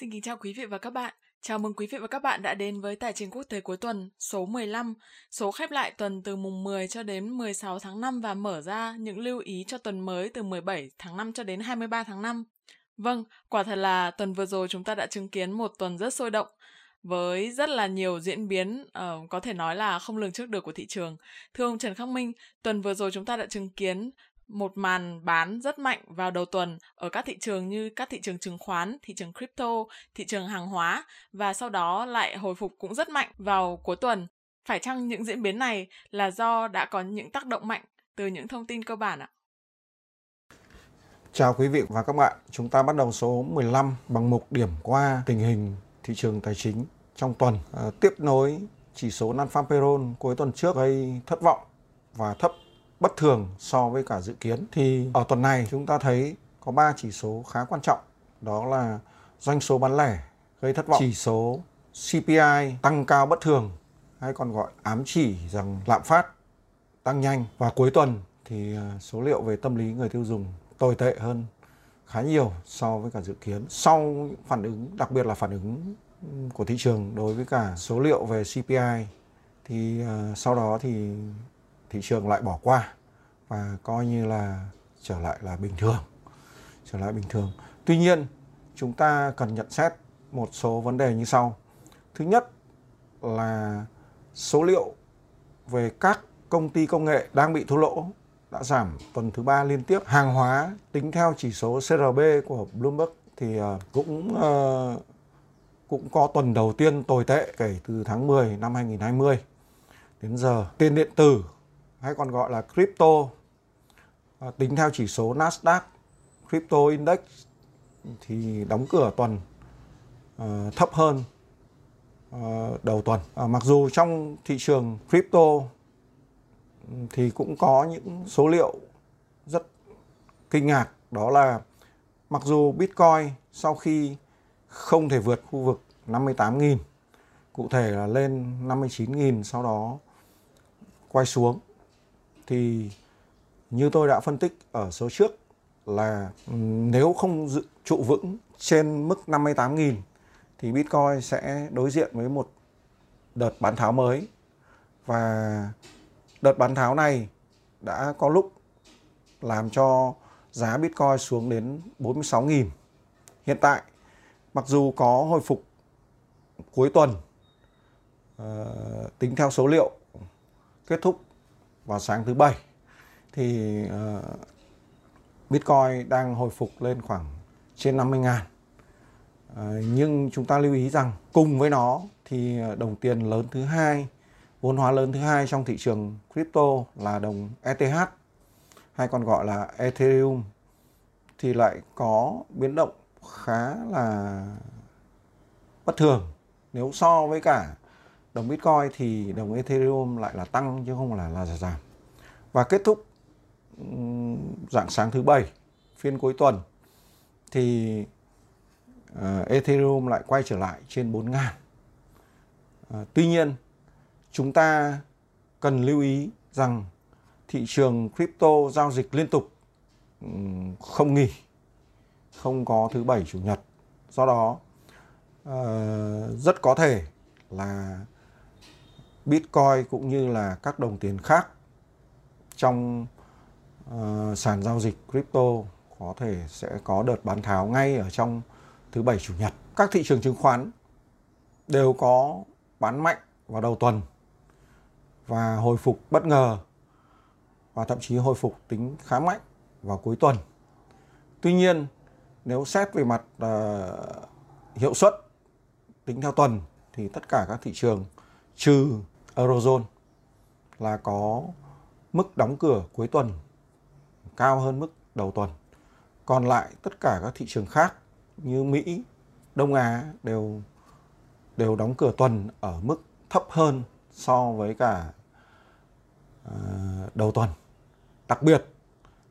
Xin kính chào quý vị và các bạn. Chào mừng quý vị và các bạn đã đến với Tài chính quốc tế cuối tuần số 15, số khép lại tuần từ mùng 10 cho đến 16 tháng 5 và mở ra những lưu ý cho tuần mới từ 17 tháng 5 cho đến 23 tháng 5. Vâng, quả thật là tuần vừa rồi chúng ta đã chứng kiến một tuần rất sôi động với rất là nhiều diễn biến uh, có thể nói là không lường trước được của thị trường. Thưa ông Trần Khắc Minh, tuần vừa rồi chúng ta đã chứng kiến một màn bán rất mạnh vào đầu tuần ở các thị trường như các thị trường chứng khoán, thị trường crypto, thị trường hàng hóa và sau đó lại hồi phục cũng rất mạnh vào cuối tuần. Phải chăng những diễn biến này là do đã có những tác động mạnh từ những thông tin cơ bản ạ? Chào quý vị và các bạn, chúng ta bắt đầu số 15 bằng mục điểm qua tình hình thị trường tài chính trong tuần. À, tiếp nối chỉ số non-farm payroll cuối tuần trước gây thất vọng và thấp bất thường so với cả dự kiến thì ở tuần này chúng ta thấy có 3 chỉ số khá quan trọng đó là doanh số bán lẻ gây thất vọng chỉ số CPI tăng cao bất thường hay còn gọi ám chỉ rằng lạm phát tăng nhanh và cuối tuần thì à, số liệu về tâm lý người tiêu dùng tồi tệ hơn khá nhiều so với cả dự kiến. Sau phản ứng đặc biệt là phản ứng của thị trường đối với cả số liệu về CPI thì uh, sau đó thì thị trường lại bỏ qua và coi như là trở lại là bình thường, trở lại bình thường. Tuy nhiên, chúng ta cần nhận xét một số vấn đề như sau. Thứ nhất là số liệu về các công ty công nghệ đang bị thua lỗ đã giảm tuần thứ ba liên tiếp. Hàng hóa tính theo chỉ số CRB của Bloomberg thì ờ, cũng ờ, cũng có tuần đầu tiên tồi tệ kể từ tháng 10 năm 2020 đến giờ, tiền điện tử hay còn gọi là crypto à, tính theo chỉ số Nasdaq Crypto Index thì đóng cửa tuần à, thấp hơn à, đầu tuần. à, mặc dù trong thị trường crypto thì cũng có những số liệu rất kinh ngạc đó là mặc dù Bitcoin sau khi không thể vượt khu vực 58.000 cụ thể là lên 59.000 sau đó quay xuống thì như tôi đã phân tích ở số trước là nếu không dự, trụ vững trên mức 58.000 thì Bitcoin sẽ đối diện với một đợt bán tháo mới và đợt bán tháo này đã có lúc làm cho giá Bitcoin xuống đến 46.000. Hiện tại mặc dù có hồi phục cuối tuần uh, tính theo số liệu kết thúc vào sáng thứ bảy thì uh, Bitcoin đang hồi phục lên khoảng trên 50 ngàn. Uh, nhưng chúng ta lưu ý rằng cùng với nó thì ờ, đồng tiền lớn thứ hai, vốn hóa lớn thứ hai trong thị trường crypto là đồng ETH hay còn gọi là Ethereum thì lại có biến động khá là bất thường. Nếu so với cả đồng Bitcoin thì đồng Ethereum lại là tăng chứ không là là giảm. Và kết thúc dạng sáng thứ bảy phiên cuối tuần thì uh, Ethereum lại quay trở lại trên 4 ngàn. Uh, tuy nhiên chúng ta cần lưu ý rằng thị trường crypto giao dịch liên tục um, không nghỉ, không có thứ bảy chủ nhật. Do đó uh, rất có thể là Bitcoin cũng như là các đồng tiền khác trong uh, sàn giao dịch crypto có thể sẽ có đợt bán tháo ngay ở trong thứ bảy chủ nhật. Các thị trường chứng khoán đều có bán mạnh vào đầu tuần và hồi phục bất ngờ và thậm chí hồi phục tính khá mạnh vào cuối tuần. Tuy nhiên, nếu xét về mặt uh, hiệu suất tính theo tuần thì tất cả các thị trường trừ Eurozone là có mức đóng cửa cuối tuần cao hơn mức đầu tuần. Còn lại tất cả các thị trường khác như Mỹ, Đông Á đều đều đóng cửa tuần ở mức thấp hơn so với cả ờ, đầu tuần. Đặc biệt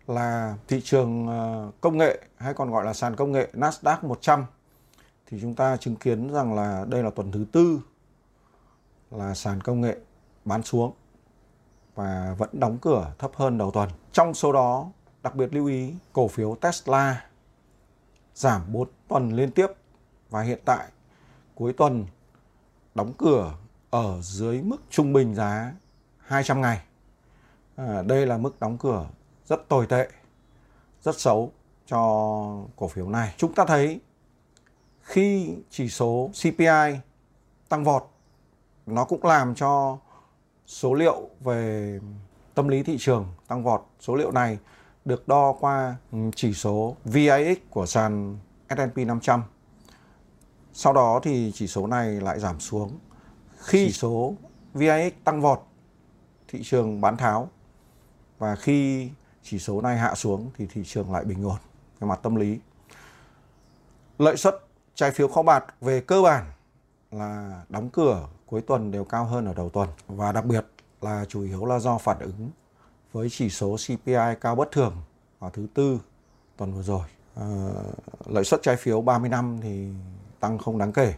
là thị trường ờ, công nghệ hay còn gọi là sàn công nghệ Nasdaq 100 thì chúng ta chứng kiến rằng là đây là tuần thứ tư là sàn công nghệ bán xuống và vẫn đóng cửa thấp hơn đầu tuần. Trong số đó, đặc biệt lưu ý cổ phiếu Tesla giảm 4 tuần liên tiếp và hiện tại cuối tuần đóng cửa ở dưới mức trung bình giá 200 ngày. À, đây là mức đóng cửa rất tồi tệ, rất xấu cho cổ phiếu này. Chúng ta thấy khi chỉ số CPI tăng vọt, nó cũng làm cho số liệu về tâm lý thị trường tăng vọt. Số liệu này được đo qua chỉ số VIX của sàn S&P 500. Sau đó thì chỉ số này lại giảm xuống. Khi chỉ số VIX tăng vọt, thị trường bán tháo và khi chỉ số này hạ xuống thì thị trường lại bình ổn về mặt tâm lý. Lợi suất trái phiếu kho bạc về cơ bản là đóng cửa cuối tuần đều cao hơn ở đầu tuần và đặc biệt là chủ yếu là do phản ứng với chỉ số CPI cao bất thường vào thứ tư tuần vừa rồi. À, lợi suất trái phiếu 30 năm thì tăng không đáng kể.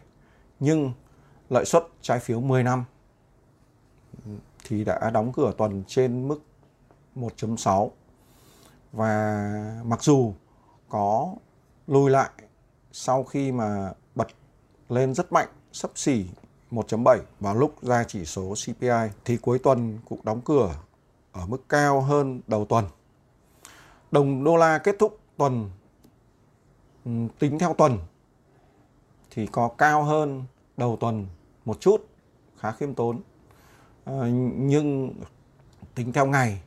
Nhưng lợi suất trái phiếu 10 năm thì đã đóng cửa tuần trên mức 1.6 và mặc dù có lùi lại sau khi mà bật lên rất mạnh sấp xỉ 1.7 vào lúc ra chỉ số CPI thì cuối tuần cũng đóng cửa ở mức cao hơn đầu tuần. Đồng đô la kết thúc tuần ừ, tính theo tuần thì có cao hơn đầu tuần một chút, khá khiêm tốn. À, nhưng tính theo ngày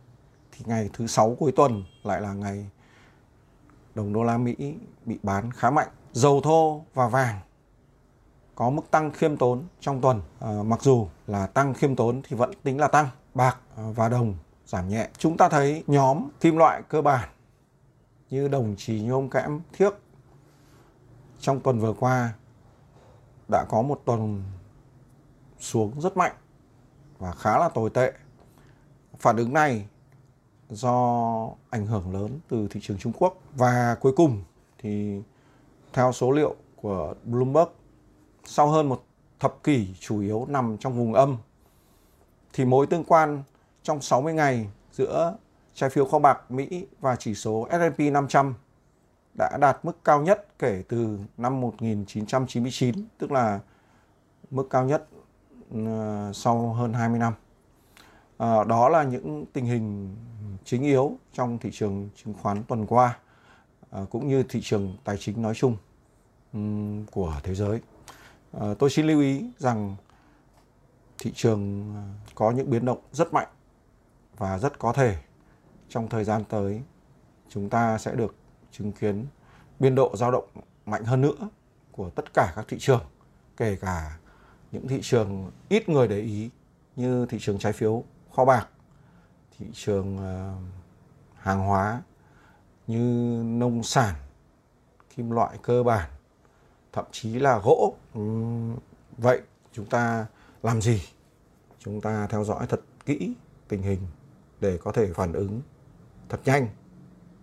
thì ngày thứ sáu cuối tuần lại là ngày đồng đô la Mỹ bị bán khá mạnh. Dầu thô và vàng có mức tăng khiêm tốn trong tuần. À, mặc dù là tăng khiêm tốn thì vẫn tính là tăng. Bạc ờ, và đồng giảm nhẹ. Chúng ta thấy nhóm kim loại cơ bản như đồng trì nhôm kẽm thiếc trong tuần vừa qua đã có một tuần xuống rất mạnh và khá là tồi tệ. Phản ứng này do ảnh hưởng lớn từ thị trường Trung Quốc và cuối cùng thì theo số liệu của Bloomberg sau hơn một thập kỷ chủ yếu nằm trong vùng âm thì mối tương quan trong 60 ngày giữa trái phiếu kho bạc Mỹ và chỉ số S&P 500 đã đạt mức cao nhất kể từ năm 1999, tức là mức cao nhất ờ, sau hơn 20 năm. À, đó là những tình hình chính yếu trong thị trường chứng khoán tuần qua, à, cũng như thị trường tài chính nói chung um, của thế giới. À, tôi xin lưu ý rằng thị trường ờ, có những biến động rất mạnh và rất có thể trong thời gian tới chúng ta sẽ được chứng kiến biên độ dao động mạnh hơn nữa của tất cả các thị trường, kể cả những thị trường ít người để ý như thị trường trái phiếu kho bạc, thị trường ờ, hàng hóa như nông sản, kim loại cơ bản, thậm chí là gỗ. Ừ, vậy chúng ta làm gì? Chúng ta theo dõi thật kỹ tình hình để có thể phản ứng thật nhanh,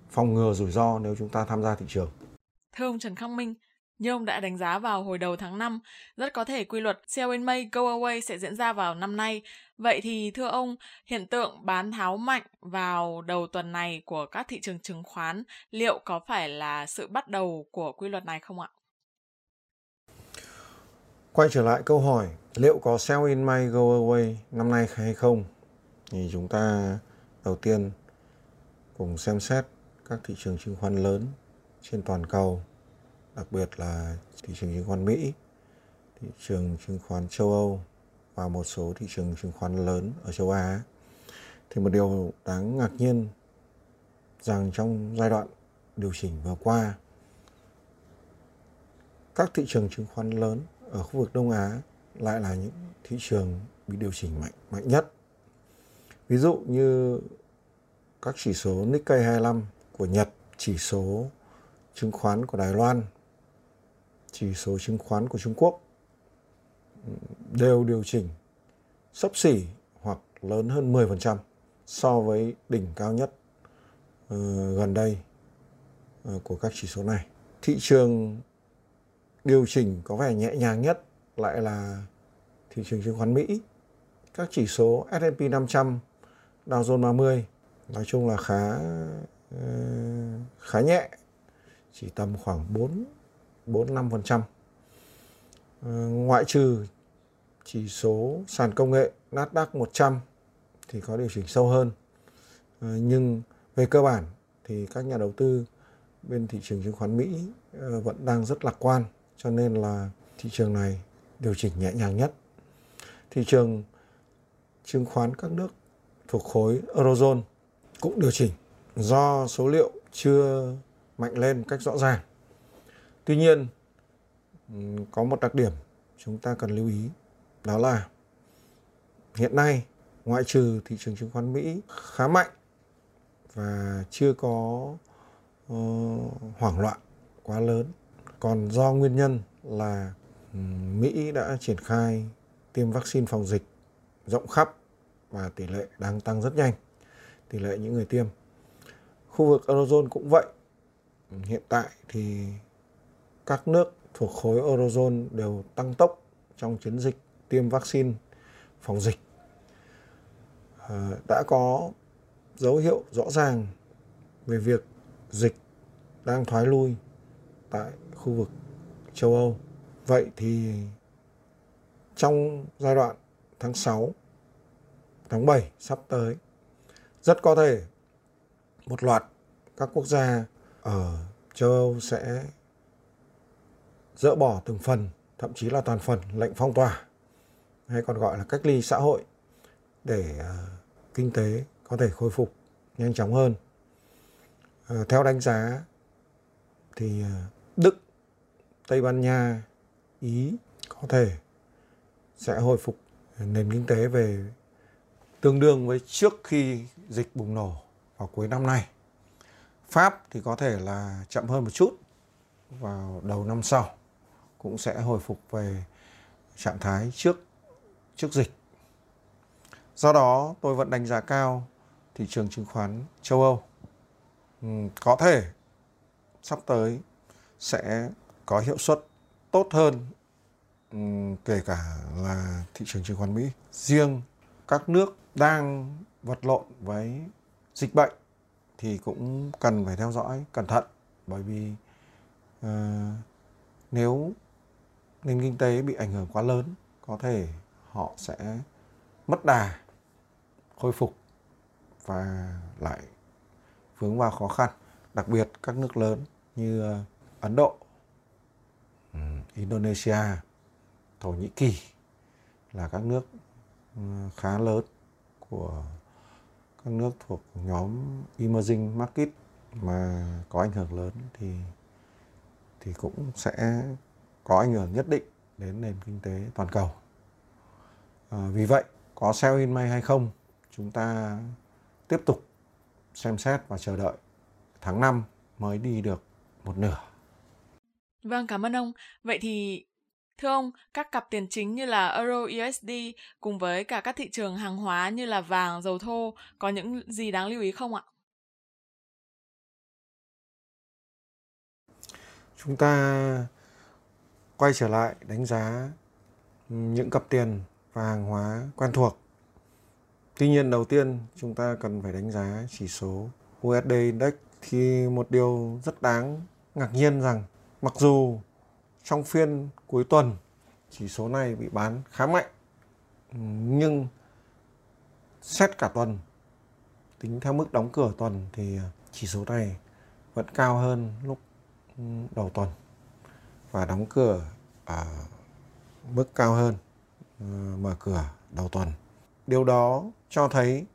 phòng ngừa rủi ro nếu chúng ta tham gia thị trường. Thưa ông Trần Khắc Minh, như ông đã đánh giá vào hồi đầu tháng 5, rất có thể quy luật sell in May, go away sẽ diễn ra vào năm nay. Vậy thì thưa ông, hiện tượng bán tháo mạnh vào đầu tuần này của các thị trường chứng khoán liệu có phải là sự bắt đầu của quy luật này không ạ? Quay trở lại câu hỏi liệu có sell in May, go away năm nay hay không? Thì chúng ta đầu tiên cùng xem xét các thị trường chứng khoán lớn trên toàn cầu đặc biệt là thị trường chứng khoán Mỹ, thị trường chứng khoán châu Âu và một số thị trường chứng khoán lớn ở châu Á. Thì một điều đáng ngạc nhiên rằng trong giai đoạn điều chỉnh vừa qua, các thị trường chứng khoán lớn ở khu vực Đông Á lại là những thị trường bị điều chỉnh mạnh mạnh nhất. Ví dụ như các chỉ số Nikkei 25 của Nhật, chỉ số chứng khoán của Đài Loan chỉ số chứng khoán của Trung Quốc ừ, đều điều chỉnh sấp xỉ hoặc lớn hơn 10% so với đỉnh cao nhất uh, gần đây uh, của các chỉ số này. Thị trường điều chỉnh có vẻ nhẹ nhàng nhất lại là thị trường chứng khoán Mỹ. Các chỉ số S&P 500, Dow Jones 30 nói chung là khá ờ, khá nhẹ, chỉ tầm khoảng 4 4-5%. trăm. Ờ, ngoại trừ chỉ số sàn công nghệ Nasdaq 100 thì có điều chỉnh sâu hơn. Ờ, nhưng về cơ bản thì các nhà đầu tư bên thị trường chứng khoán Mỹ vẫn đang rất lạc quan cho nên là thị trường này điều chỉnh nhẹ nhàng nhất. Thị trường chứng khoán các nước thuộc khối Eurozone cũng điều chỉnh do số liệu chưa mạnh lên cách rõ ràng. Tuy nhiên, có một đặc điểm chúng ta cần lưu ý đó là hiện nay ngoại trừ thị trường chứng khoán Mỹ khá mạnh và chưa có uh, hoảng loạn quá lớn còn do nguyên nhân là Mỹ đã triển khai tiêm vaccine phòng dịch rộng khắp và tỷ lệ đang tăng rất nhanh tỷ lệ những người tiêm. Khu vực eurozone cũng vậy. Hiện tại thì các nước thuộc khối eurozone đều tăng tốc trong chiến dịch tiêm vaccine phòng dịch. À, đã có dấu hiệu rõ ràng về việc dịch đang thoái lui tại khu vực châu Âu. Vậy thì trong giai đoạn tháng 6, tháng 7 sắp tới, rất có thể một loạt các quốc gia ở châu Âu sẽ dỡ bỏ từng phần, thậm chí là toàn phần lệnh phong tỏa hay còn gọi là cách ly xã hội để ờ, kinh tế có thể khôi phục nhanh chóng hơn. Ờ, theo đánh giá thì ờ, Đức, Tây Ban Nha, Ý có thể sẽ hồi phục nền kinh tế về tương đương với trước khi dịch bùng nổ vào cuối năm nay. Pháp thì có thể là chậm hơn một chút vào đầu năm sau cũng sẽ hồi phục về trạng thái trước trước dịch. Do đó tôi vẫn đánh giá cao thị trường chứng khoán châu Âu. Ừ, có thể sắp tới sẽ có hiệu suất tốt hơn ừ, kể cả là thị trường chứng khoán Mỹ. Riêng các nước đang vật lộn với dịch bệnh thì cũng cần phải theo dõi cẩn thận bởi vì uh, nếu nền kinh tế bị ảnh hưởng quá lớn có thể họ sẽ mất đà khôi phục và lại vướng vào khó khăn đặc biệt các nước lớn như ờ, Ấn Độ, Indonesia, Thổ Nhĩ Kỳ là các nước ừ, khá lớn của các nước thuộc nhóm emerging market mà có ảnh hưởng lớn thì thì cũng sẽ có ảnh hưởng nhất định đến nền kinh tế toàn cầu. À, vì vậy, có sell in May hay không, chúng ta tiếp tục xem xét và chờ đợi tháng 5 mới đi được một nửa. Vâng, cảm ơn ông. Vậy thì Thưa ông, các cặp tiền chính như là Euro USD cùng với cả các thị trường hàng hóa như là vàng, dầu thô có những gì đáng lưu ý không ạ? Chúng ta quay trở lại đánh giá những cặp tiền và hàng hóa quen thuộc. Tuy nhiên đầu tiên chúng ta cần phải đánh giá chỉ số USD Index thì một điều rất đáng ngạc nhiên rằng mặc dù trong phiên cuối tuần, chỉ số này bị bán khá mạnh, nhưng xét cả tuần, tính theo mức đóng cửa tuần thì chỉ số này vẫn cao hơn lúc đầu tuần và đóng cửa ở mức cao hơn ờ, mở cửa đầu tuần. Điều đó cho thấy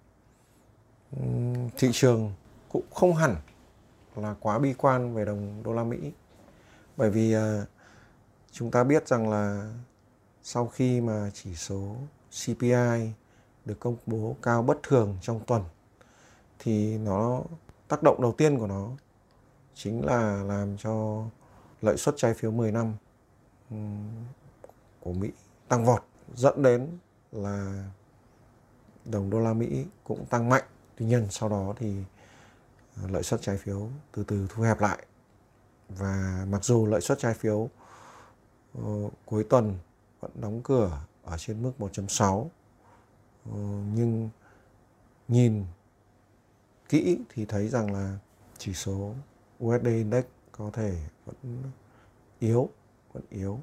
thị trường cũng không hẳn là quá bi quan về đồng đô la Mỹ. Bởi vì ờ, chúng ta biết rằng là sau khi mà chỉ số CPI được công bố cao bất thường trong tuần, thì nó tác động đầu tiên của nó chính là làm cho lợi suất trái phiếu 10 năm của Mỹ tăng vọt, dẫn đến là đồng đô la Mỹ cũng tăng mạnh. Tuy nhiên sau đó thì ờ, lợi suất trái phiếu từ từ thu hẹp lại. Và mặc dù lợi suất trái phiếu uh, cuối tuần vẫn đóng cửa ở trên mức 1.6 uh, ờ, nhưng nhìn kỹ thì thấy rằng là chỉ số USD Index có thể vẫn yếu vẫn yếu.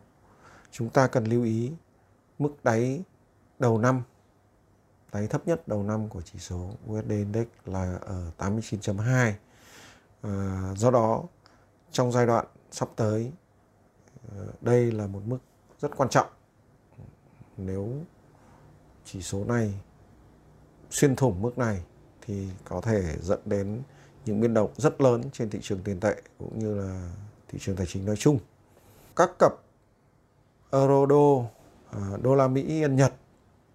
Chúng ta cần lưu ý mức đáy đầu năm đáy thấp nhất đầu năm của chỉ số USD Index là ở 89.2 à, ờ, do đó trong giai đoạn sắp tới ờ, đây là một mức rất quan trọng nếu chỉ số này xuyên thủng mức này thì có thể dẫn đến những biến động rất lớn trên thị trường tiền tệ cũng như là thị trường tài chính nói chung. Các cặp euro đô, đô la Mỹ, yên Nhật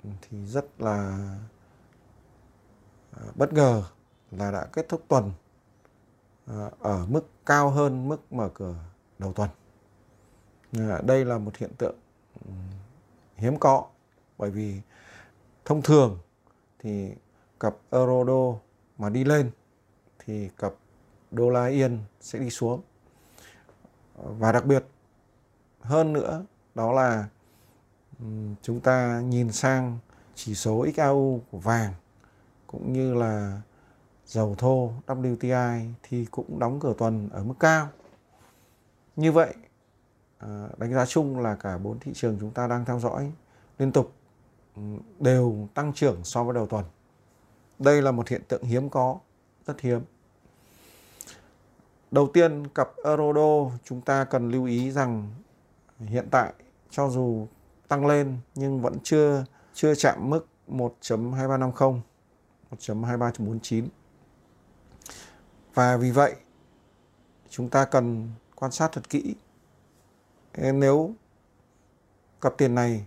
thì rất là ờ, bất ngờ là đã kết thúc tuần Ờ, ở mức cao hơn mức mở cửa đầu tuần. Ờ, đây là một hiện tượng ừ, hiếm có bởi vì thông thường thì cặp euro đô mà đi lên thì cặp đô la yên sẽ đi xuống và đặc biệt hơn nữa đó là ừ, chúng ta nhìn sang chỉ số XAU của vàng cũng như là dầu thô WTI thì cũng đóng cửa tuần ở mức cao. Như vậy à, đánh giá chung là cả bốn thị trường chúng ta đang theo dõi liên tục ừ, đều tăng trưởng so với đầu tuần. Đây là một hiện tượng hiếm có, rất hiếm. Đầu tiên, cặp euro đô chúng ta cần lưu ý rằng hiện tại cho dù tăng lên nhưng vẫn chưa chưa chạm mức 1.2350, 1.2349. Và vì vậy chúng ta cần quan sát thật kỹ. Nếu cặp tiền này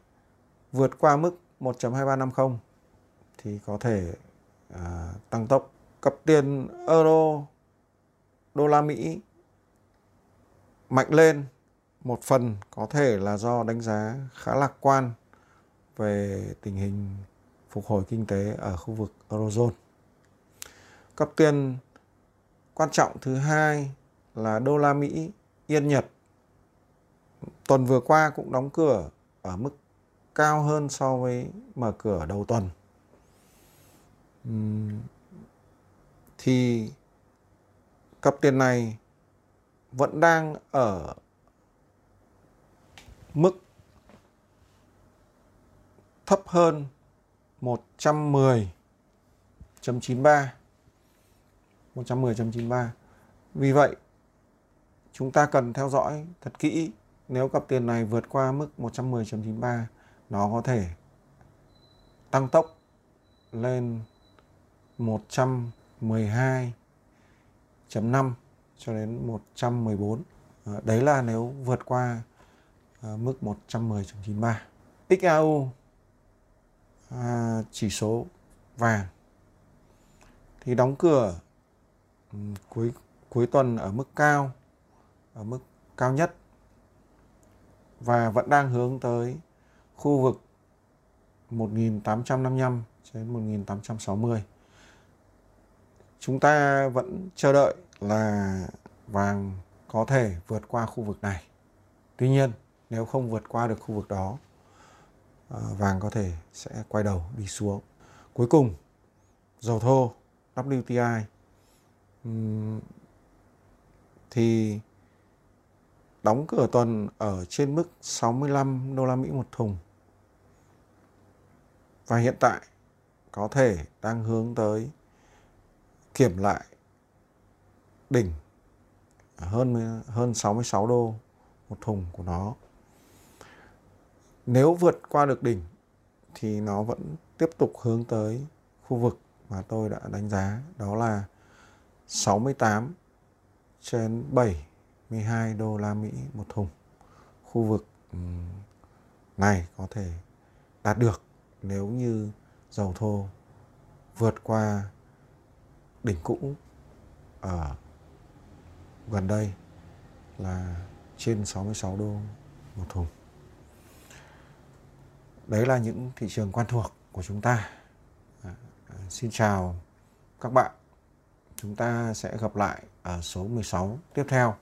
vượt qua mức 1.2350 thì có thể à, tăng tốc. Cặp tiền euro đô la Mỹ mạnh lên một phần có thể là do đánh giá khá lạc quan về tình hình phục hồi kinh tế ở khu vực Eurozone. Cặp tiền quan trọng thứ hai là đô la Mỹ, yên Nhật. Tuần vừa qua cũng đóng cửa ở mức cao hơn so với mở cửa đầu tuần. Thì cặp tiền này vẫn đang ở mức thấp hơn 110.93 110.93 Vì vậy chúng ta cần theo dõi thật kỹ nếu cặp tiền này vượt qua mức 110.93 nó có thể tăng tốc lên 112.5 cho đến 114. Ờ, đấy là nếu vượt qua ờ, mức 110.93. XAU à, chỉ số vàng thì đóng cửa cuối cuối tuần ở mức cao ở mức cao nhất và vẫn đang hướng tới khu vực 1855 đến 1860 chúng ta vẫn chờ đợi là vàng có thể vượt qua khu vực này. Tuy nhiên, nếu không vượt qua được khu vực đó, ờ, vàng có thể sẽ quay đầu đi xuống. Cuối cùng, dầu thô WTI thì đóng cửa tuần ở trên mức 65 đô la Mỹ một thùng. Và hiện tại có thể đang hướng tới kiểm lại đỉnh hơn hơn 66 đô một thùng của nó. Nếu vượt qua được đỉnh thì nó vẫn tiếp tục hướng tới khu vực mà tôi đã đánh giá, đó là 68 trên 72 đô la Mỹ một thùng. Khu vực này có thể đạt được nếu như dầu thô vượt qua đỉnh cũ ở gần đây là trên 66 đô một thùng. Đấy là những thị trường quen thuộc của chúng ta. À, à xin chào các bạn. Chúng ta sẽ gặp lại ở số 16 tiếp theo.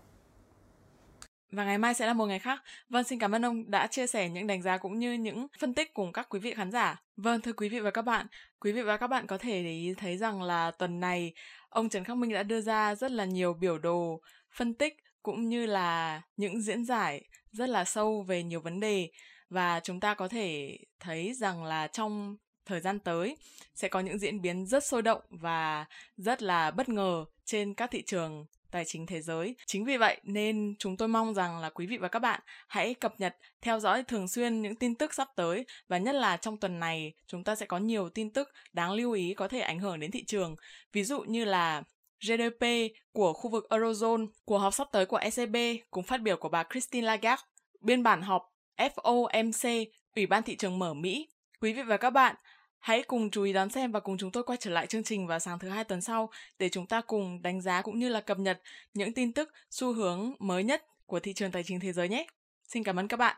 Và ngày mai sẽ là một ngày khác. Vâng, xin cảm ơn ông đã chia sẻ những đánh giá cũng như những phân tích cùng các quý vị khán giả. Vâng, thưa quý vị và các bạn, quý vị và các bạn có thể để ý thấy rằng là tuần này ông Trần Khắc Minh đã đưa ra rất là nhiều biểu đồ phân tích cũng như là những diễn giải rất là sâu về nhiều vấn đề và chúng ta có thể thấy rằng là trong thời gian tới sẽ có những diễn biến rất sôi động và rất là bất ngờ trên các thị trường tài chính thế giới. Chính vì vậy nên chúng tôi mong rằng là quý vị và các bạn hãy cập nhật, theo dõi thường xuyên những tin tức sắp tới và nhất là trong tuần này chúng ta sẽ có nhiều tin tức đáng lưu ý có thể ảnh hưởng đến thị trường. Ví dụ như là GDP của khu vực Eurozone, cuộc họp sắp tới của ECB cùng phát biểu của bà Christine Lagarde, biên bản họp FOMC, Ủy ban thị trường mở Mỹ. Quý vị và các bạn Hãy cùng chú ý đón xem và cùng chúng tôi quay trở lại chương trình vào sáng thứ hai tuần sau để chúng ta cùng đánh giá cũng như là cập nhật những tin tức xu hướng mới nhất của thị trường tài chính thế giới nhé. Xin cảm ơn các bạn.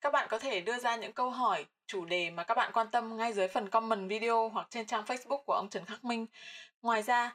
Các bạn có thể đưa ra những câu hỏi, chủ đề mà các bạn quan tâm ngay dưới phần comment video hoặc trên trang Facebook của ông Trần Khắc Minh. Ngoài ra,